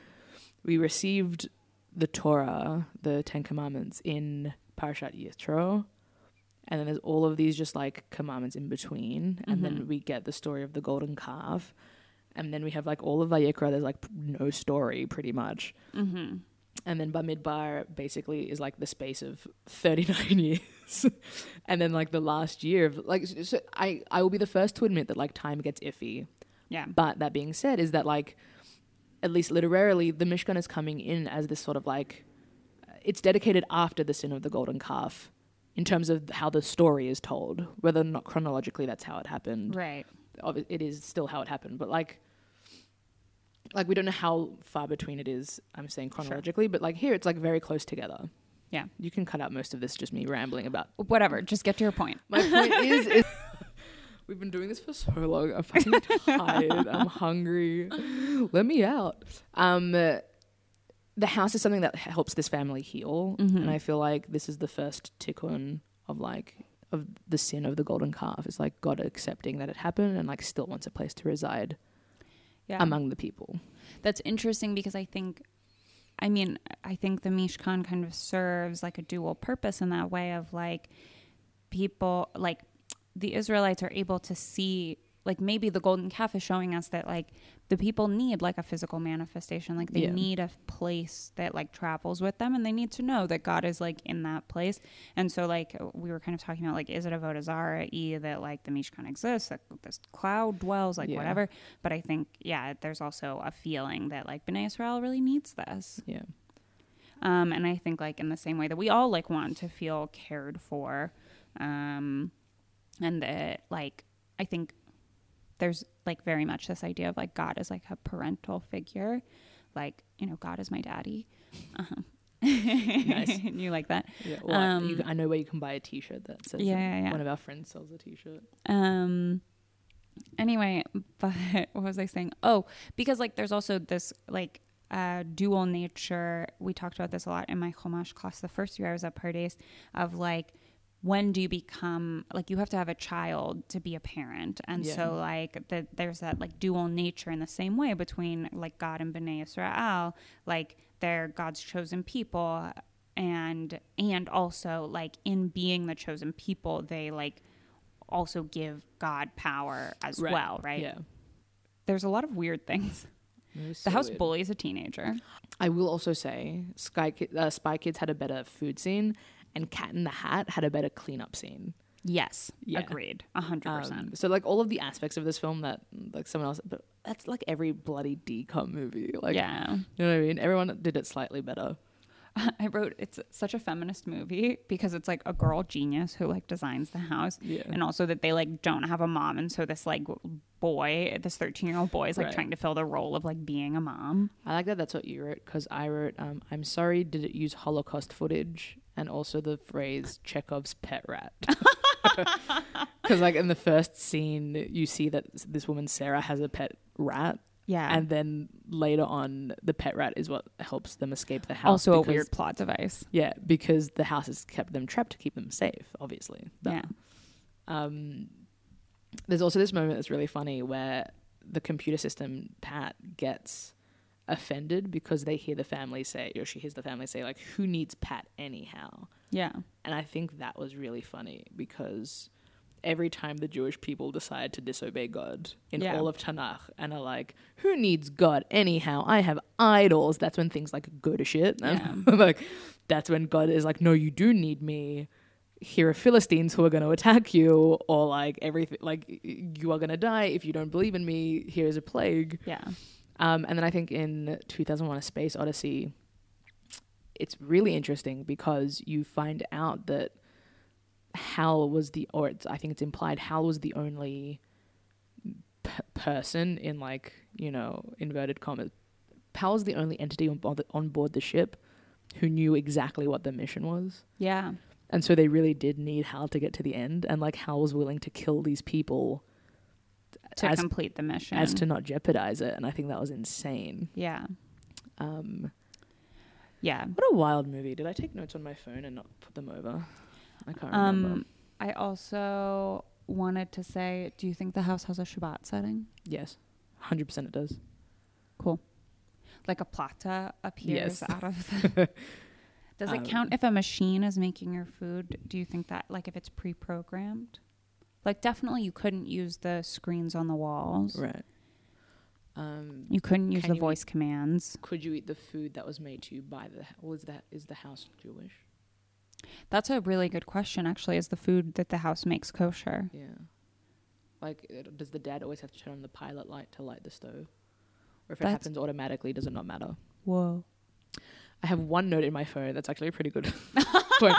we received the Torah, the Ten Commandments in Parashat Yitro, and then there's all of these just like commandments in between, and Mm-hmm. then we get the story of the golden calf, and then we have like all of Vayikra. There's like no story pretty much, Mm-hmm. and then Bamidbar basically is like the space of 39 years, and then like the last year of like so I I will be the first to admit that like time gets iffy. Yeah. But that being said, is that like, at least literarily, the Mishkan is coming in as this sort of like, it's dedicated after the sin of the golden calf, in terms of how the story is told. Whether or not chronologically that's how it happened, Right. it is still how it happened. But like, like we don't know how far between it is. I'm saying chronologically, but like here, it's like very close together. Yeah. You can cut out most of this, just me rambling about Whatever. Just get to your point. my point is, is we've been doing this for so long. I'm fucking tired. I'm hungry. Let me out. Um, the house is something that helps this family heal, and mm-hmm. I feel like this is the first tikkun of like of the sin of the golden calf. It's like God accepting that it happened and like still wants a place to reside Yeah. among the people. That's interesting because I think, I mean, I think the Mishkan kind of serves like a dual purpose in that way of like people, like the Israelites are able to see, like maybe the golden calf is showing us that like the people need like a physical manifestation. Like they Yeah. need a place that like travels with them and they need to know that God is like in that place. And so, like, we were kind of talking about, like, is it avodah zarah E that like the Mishkan exists, that this cloud dwells, like Yeah. whatever. But I think, yeah, there's also a feeling that like Bnei Israel really needs this. Yeah. Um, and I think like in the same way that we all like want to feel cared for, um, and that like I think there's like very much this idea of like God is like a parental figure, like you know God is my daddy. Um, Nice. you like that? Yeah. Well, Um, you, I know where you can buy a T-shirt that says. Yeah, yeah, yeah. One of our friends sells a T-shirt. Um anyway, but what was I saying? Oh, because like there's also this like uh dual nature. We talked about this a lot in my Chumash class the first year I was at Pardes of like when do you become like you have to have a child to be a parent and Yeah. so like the, there's that like dual nature in the same way between like god and bnei israel like they're god's chosen people and and also like in being the chosen people they like also give god power as Right. well right Yeah. there's a lot of weird things was the house weird. bully is a teenager I will also say Sky uh, Spy Kids had a better food scene, and Cat in the Hat had a better cleanup scene. yes Yeah. agreed a hundred Um, percent so like all of the aspects of this film that like someone else, but that's like every bloody DCOM movie. Like yeah you know what I mean. Everyone did it slightly better. I wrote it's such a feminist movie because it's like a girl genius who like designs the house Yeah. and also that they like don't have a mom and so this like boy this 13 year old boy is like Right. trying to fill the role of like being a mom I like that. That's what you wrote because I wrote. Um, I'm sorry. Did it use Holocaust footage and also the phrase Chekhov's pet rat? Because like in the first scene, you see that this woman Sarah has a pet rat, yeah and then later on, the pet rat is what helps them escape the house. also a weird plot device Yeah, because the house has kept them trapped to keep them safe. Obviously. yeah Um, there's also this moment that's really funny where the computer system Pat gets offended because they hear the family say, or she hears the family say, like, "Who needs Pat anyhow?" yeah And I think that was really funny because every time the Jewish people decide to disobey God in Yeah. all of Tanakh and are like, who needs God anyhow? I have idols. That's when things like go to shit. And like, that's when God is like, no, you do need me. here are Philistines who are going to attack you, or like everything, like you are going to die if you don't believe in me. Here is a plague. Yeah. Um, and then I think in 2001: A Space Odyssey, it's really interesting because you find out that Hal was the, or it's, I think it's implied Hal was the only p- person in like you know inverted commas. Hal was the only entity on board, on board the ship who knew exactly what the mission was. Yeah. And so they really did need Hal to get to the end, and like Hal was willing to kill these people To as, complete the mission. as to not jeopardize it, and I think that was insane. yeah. Um, Yeah. what a wild movie! Did I take notes on my phone and not put them over? I can't remember. Um, I also wanted to say, do you think the house has a Shabbat setting? yes, hundred percent it does. Cool. Like a plata appears Yes. out of the. Does it Um, count if a machine is making your food? Do you think that, like, if it's pre programmed? Like, definitely you couldn't use the screens on the walls. Right. Um, You couldn't use the you eat- voice commands. could you eat the food that was made to you by the? Was that is the house Jewish? That's a really good question, actually. Is the food that the house makes kosher? Yeah. Like, it- does the dad always have to turn on the pilot light to light the stove, or if it happens automatically, does it not matter? Whoa. I have one note in my phone that's actually pretty good for,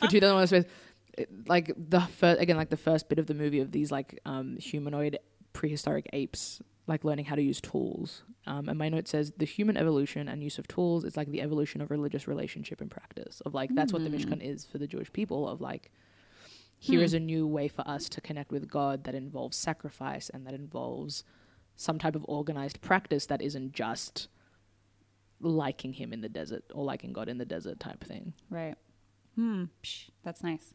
for 2001 Space. It- Like the first, again, like the first bit of the movie of these like um, humanoid prehistoric apes, like learning how to use tools. Um, and my note says the human evolution and use of tools is like the evolution of religious relationship and practice. Of like that's what the Mm. Mishkan is for the Jewish people. Of like here Hmm. is a new way for us to connect with God that involves sacrifice and that involves some type of organized practice that isn't just liking him in the desert or liking God in the desert type thing. Right. Hmm. Psh, that's nice.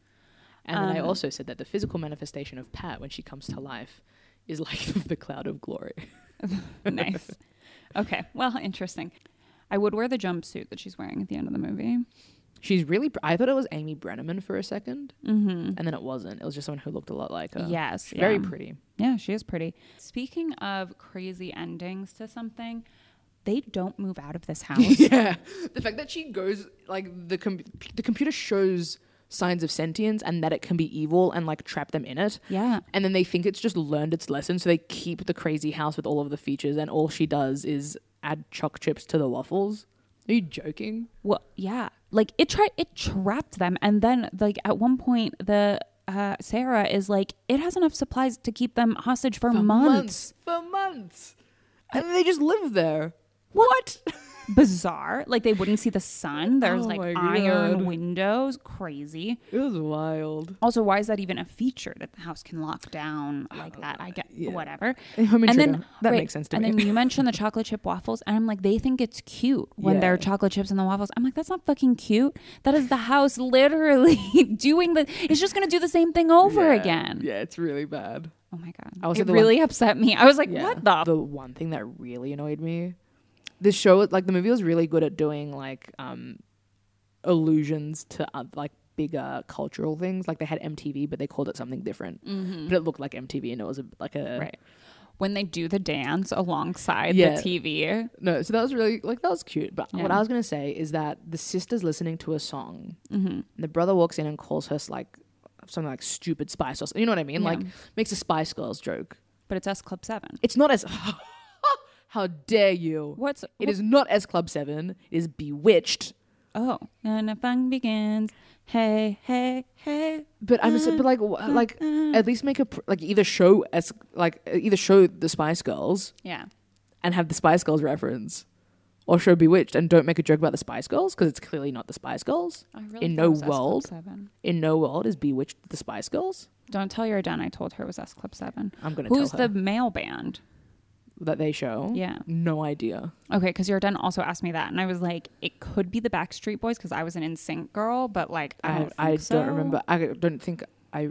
And then I Um, also said that the physical manifestation of Pat when she comes to life is like the cloud of glory. nice. Okay. Well, interesting. I would wear the jumpsuit that she's wearing at the end of the movie. She's really. Pr- I thought it was Amy Brenneman for a second, Mm-hmm. and then it wasn't. It was just someone who looked a lot like her. yes. She's very pretty. Yeah, she is pretty. Speaking of crazy endings to something, they don't move out of this house. yeah, the fact that she goes like the com- the computer shows signs of sentience and that it can be evil and like trap them in it. yeah. And then they think it's just learned its lesson, so they keep the crazy house with all of the features, and all she does is add choc chips to the waffles. Are you joking? Well, yeah. Like it tried it trapped them and then like at one point the uh Sarah is like it has enough supplies to keep them hostage for, months. For months. And they just live there. What? Bizarre. Like they wouldn't see the sun. There's Oh like iron God. windows. Crazy. It was wild. Also, why is that even a feature that the house can lock down like that? I get yeah. whatever. Home and then that right, makes sense to and me. And then you mentioned the chocolate chip waffles, and I'm like, they think it's cute when there are chocolate chips in the waffles. I'm like, that's not fucking cute. That is the house literally doing the. It's just gonna do the same thing over Yeah. again. Yeah, it's really bad. Oh my god, I was it really upset me. I was like, Yeah. what the? The one thing that really annoyed me, the show, like the movie was really good at doing like um allusions to uh, like bigger cultural things. Like they had MTV, but they called it something different. Mhm. But it looked like MTV, and it was a, like a Right. When they do the dance alongside Yeah. the TV. No, so that was really like that was cute. But what I was gonna say is that the sister's listening to a song, Mm-hmm. and the brother walks in and calls her like something like stupid Spice or something. You know what I mean? Like makes a Spice Girls joke. but it's S Club Seven. It's not as. How dare you? What's It is not S Club Seven. It is Bewitched. Oh, and the fun begins. Hey, hey, hey. But I'm just, but like wh- uh, like uh, uh. at least make a pr- like either show S like either show the Spice Girls Yeah. and have the Spice Girls reference, or show Bewitched and don't make a joke about the Spice Girls because it's clearly not the Spice Girls. I really In thought no it was S Club world. 7. In no world is Bewitched the Spice Girls. Don't tell your dad I told her it was S Club 7. I'm gonna Who's tell her the male band? That they show. Yeah. No idea. Okay, because your dad also asked me that, and I was like, it could be the Backstreet Boys because I was an NSYNC girl, but like I I don't. I, think so. don't remember. I don't think I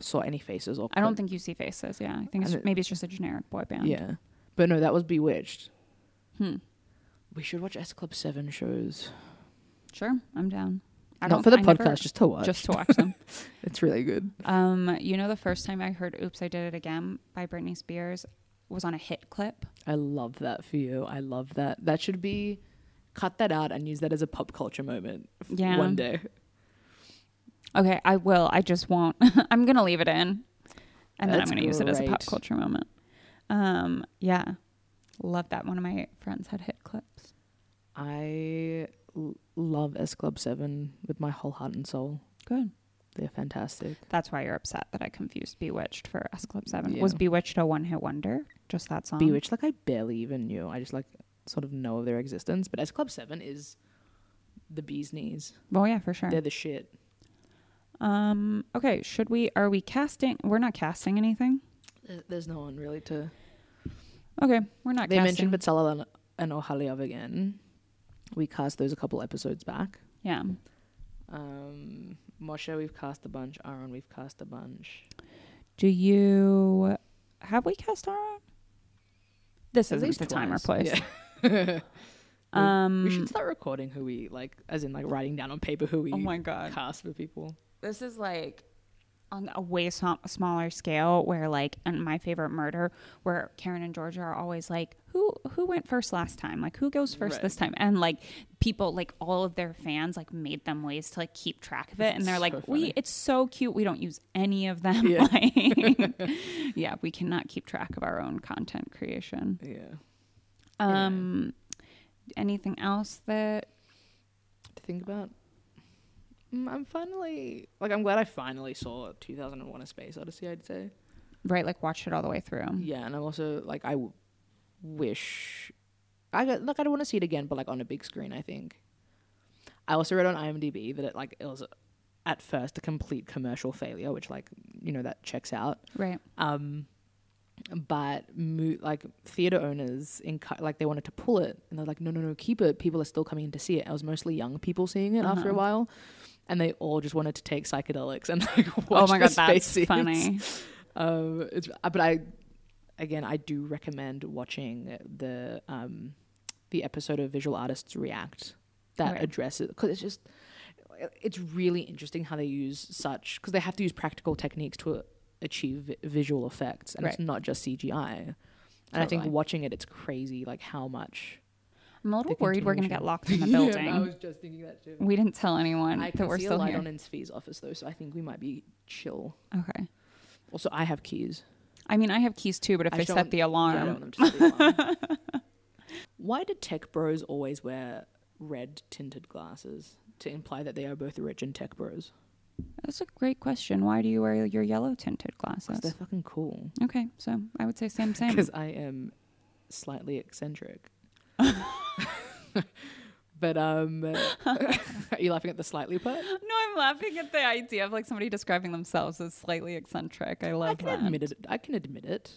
saw any faces or. I don't think you see faces. Yeah, I think it's, it- maybe it's just a generic boy band. Yeah, but no, that was Bewitched. Hmm. We should watch S Club Seven shows. Sure, I'm down. I Not for the I podcast, never- just to watch. just to watch them. it's really good. um, you know, the first time I heard "Oops, I Did It Again" by Britney Spears was on a hit clip. I love that for you. I love that. That should be cut that out and use that as a pop culture moment Yeah. one day. Okay, I will. I just won't. I'm gonna leave it in, and then I'm gonna use it as a pop culture moment. Um, yeah, love that. One of my friends had hit clips. I l- love S Club 7 with my whole heart and soul. Good. They're fantastic. That's why you're upset that I confused Bewitched for S Club Seven. Yeah. Was Bewitched a one hit wonder? Just that song. Bewitched, like, I barely even knew. I just, like, sort of know of their existence. But S Club 7 is the bee's knees. Oh yeah, for sure. They're the shit. Um. Okay. Should we? Are we casting? We're not casting anything. There's no one really to. Okay, we're not. Casting. They casting. mentioned Betzalel and, and Ohaliav again. We cast those a couple episodes back. Yeah. Um, Moshe, we've cast a bunch. Aaron, we've cast a bunch. Do you have we cast Aaron? This At isn't least the time or place. Yeah. We- Um. we should start recording who we like, as in like writing down on paper who we oh my god. cast for people. This is like on a way sm- smaller scale where like in my favorite murder where Karen and Georgia are always like who who went first last time like who goes first Right. this time and like people like all of their fans like made them ways to like keep track of it and they're So like we it's so cute we don't use any of them Yeah. like yeah we cannot keep track of our own content creation Yeah. um anything else that To think about. Mm, I'm finally like I'm glad I finally saw 2001: A Space Odyssey. I'd say. right like watched it all the way through Yeah, and I'm also like I w- wish I got like I don't want to see it again, but like on a big screen. I think. I also read on IMDb that it like it was at first a complete commercial failure, which like you know that checks out. right Um, but mo- like theater owners in like they wanted to pull it, and they're like, no, no, no, keep it. People are still coming in to see it. It was mostly young people seeing it after a Uh-huh. while, and they all just wanted to take psychedelics and like watch oh my god that's space funny um, it's uh, but I again I do recommend watching the um the episode of Visual Artists React that Right. addresses because it's just it's really interesting how they use such because they have to use practical techniques to achieve visual effects and it's not just CGI. And I think watching it, it's crazy like how much. I'm a little worried we're gonna get locked in the Yeah, building. I was just thinking that too. We didn't tell anyone I that we're see a still light here. on in Svi's office though, so I think we might be chill. Okay. Also, I have keys. I mean, I have keys too, but if I they just set the Yeah, I alarm, don't want them to set the alarm. Why do tech bros always wear red tinted glasses to imply that they are both rich and tech bros? that's a great question. Why do you wear your yellow tinted glasses? they're fucking cool. Okay, so I would say same, same. Because I am slightly eccentric. but um, are you laughing at the slightly part? No, I'm laughing at the idea of like somebody describing themselves as slightly eccentric. I love I can that. admit it. I can admit it.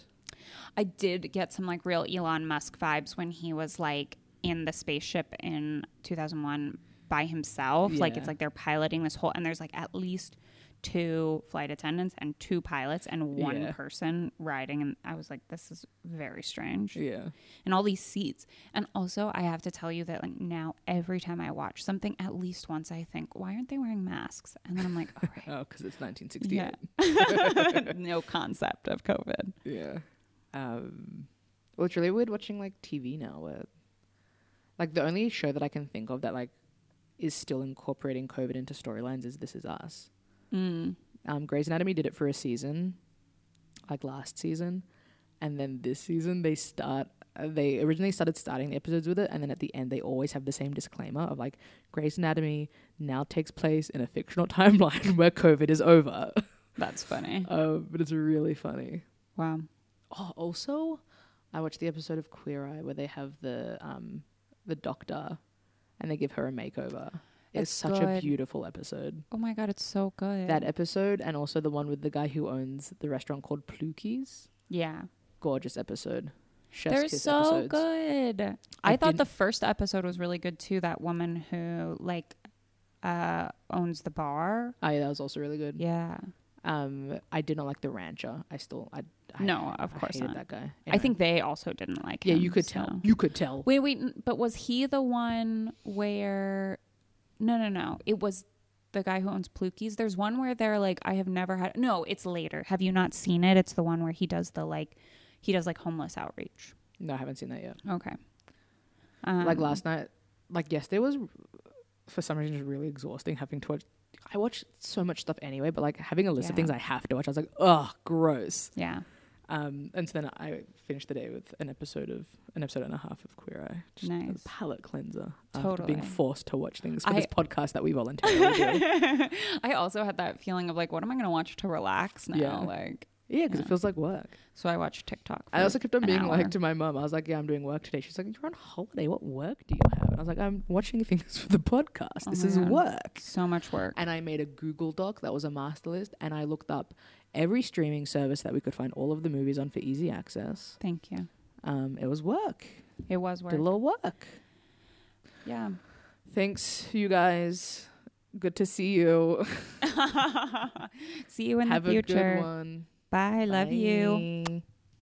I did get some like real Elon Musk vibes when he was like in the spaceship in 2001 by himself. Like it's like they're piloting this whole, and there's like at least two flight attendants and two pilots and one Yeah. person riding. And I was like, this is very strange. Yeah. And all these seats. And also, I have to tell you that like now every time I watch something, at least once I think, why aren't they wearing masks? And then I'm like, all right. Oh, because it's 1968. Yeah. no concept of COVID. Yeah. Um, well, it's really weird watching like TV now, where like the only show that I can think of that like is still incorporating COVID into storylines is This Is Us. Mm. Um, Grey's Anatomy did it for a season, like last season, and then this season they start. Uh, they originally started starting the episodes with it, and then at the end they always have the same disclaimer of like Grey's Anatomy now takes place in a fictional timeline where COVID is over. That's funny. uh, but it's really funny. Wow. Oh, also, I watched the episode of Queer Eye where they have the um the doctor, and they give her a makeover. It's, such a beautiful episode. Oh my god, it's so good. That episode, and also the one with the guy who owns the restaurant called Plukey's. yeah. Gorgeous episode. Chef's They're kiss so episodes. good. I, I thought the first episode was really good too. That woman who like uh owns the bar. Oh, yeah, that was also really good. Yeah. Um, I did not like the rancher. I still, I, I No, of I course hated not. that guy. I think they also didn't like yeah, him. you could so- tell. You could tell. Wait, wait, but was he the one where No, no, no. It was the guy who owns Plukies. There's one where they're like I have never had No, it's later. Have you not seen it? It's the one where he does the like he does like homeless outreach. No, I haven't seen that yet. Okay. Um, like last night, like yesterday was for some reason just really exhausting having to watch I watch so much stuff anyway, but like having a list of things I have to watch, I was like, ugh, gross. Yeah. Um, and so then I finished the day with an episode of an episode and a half of Queer Eye. Just a Nice. palate cleanser after being forced to watch things for I- this podcast that we voluntarily do. I also had that feeling of like, what am I going to watch to relax now? Yeah. Like, Yeah, because Yeah. it feels like work. so I watched TikTok. I also kept on being hour. like to my mum, I was like, yeah, I'm doing work today. She's like, you're on holiday. What work do you have? And I was like, I'm watching things for the podcast. Oh this is God. work. so much work. And I made a Google Doc that was a master list, and I looked up every streaming service that we could find all of the movies on for easy access. Thank you. Um, it was work. It was work. Did a little work. Yeah. Thanks, you guys. Good to see you. See you in Have the future. Have a good one. Bye. Love you. Bye.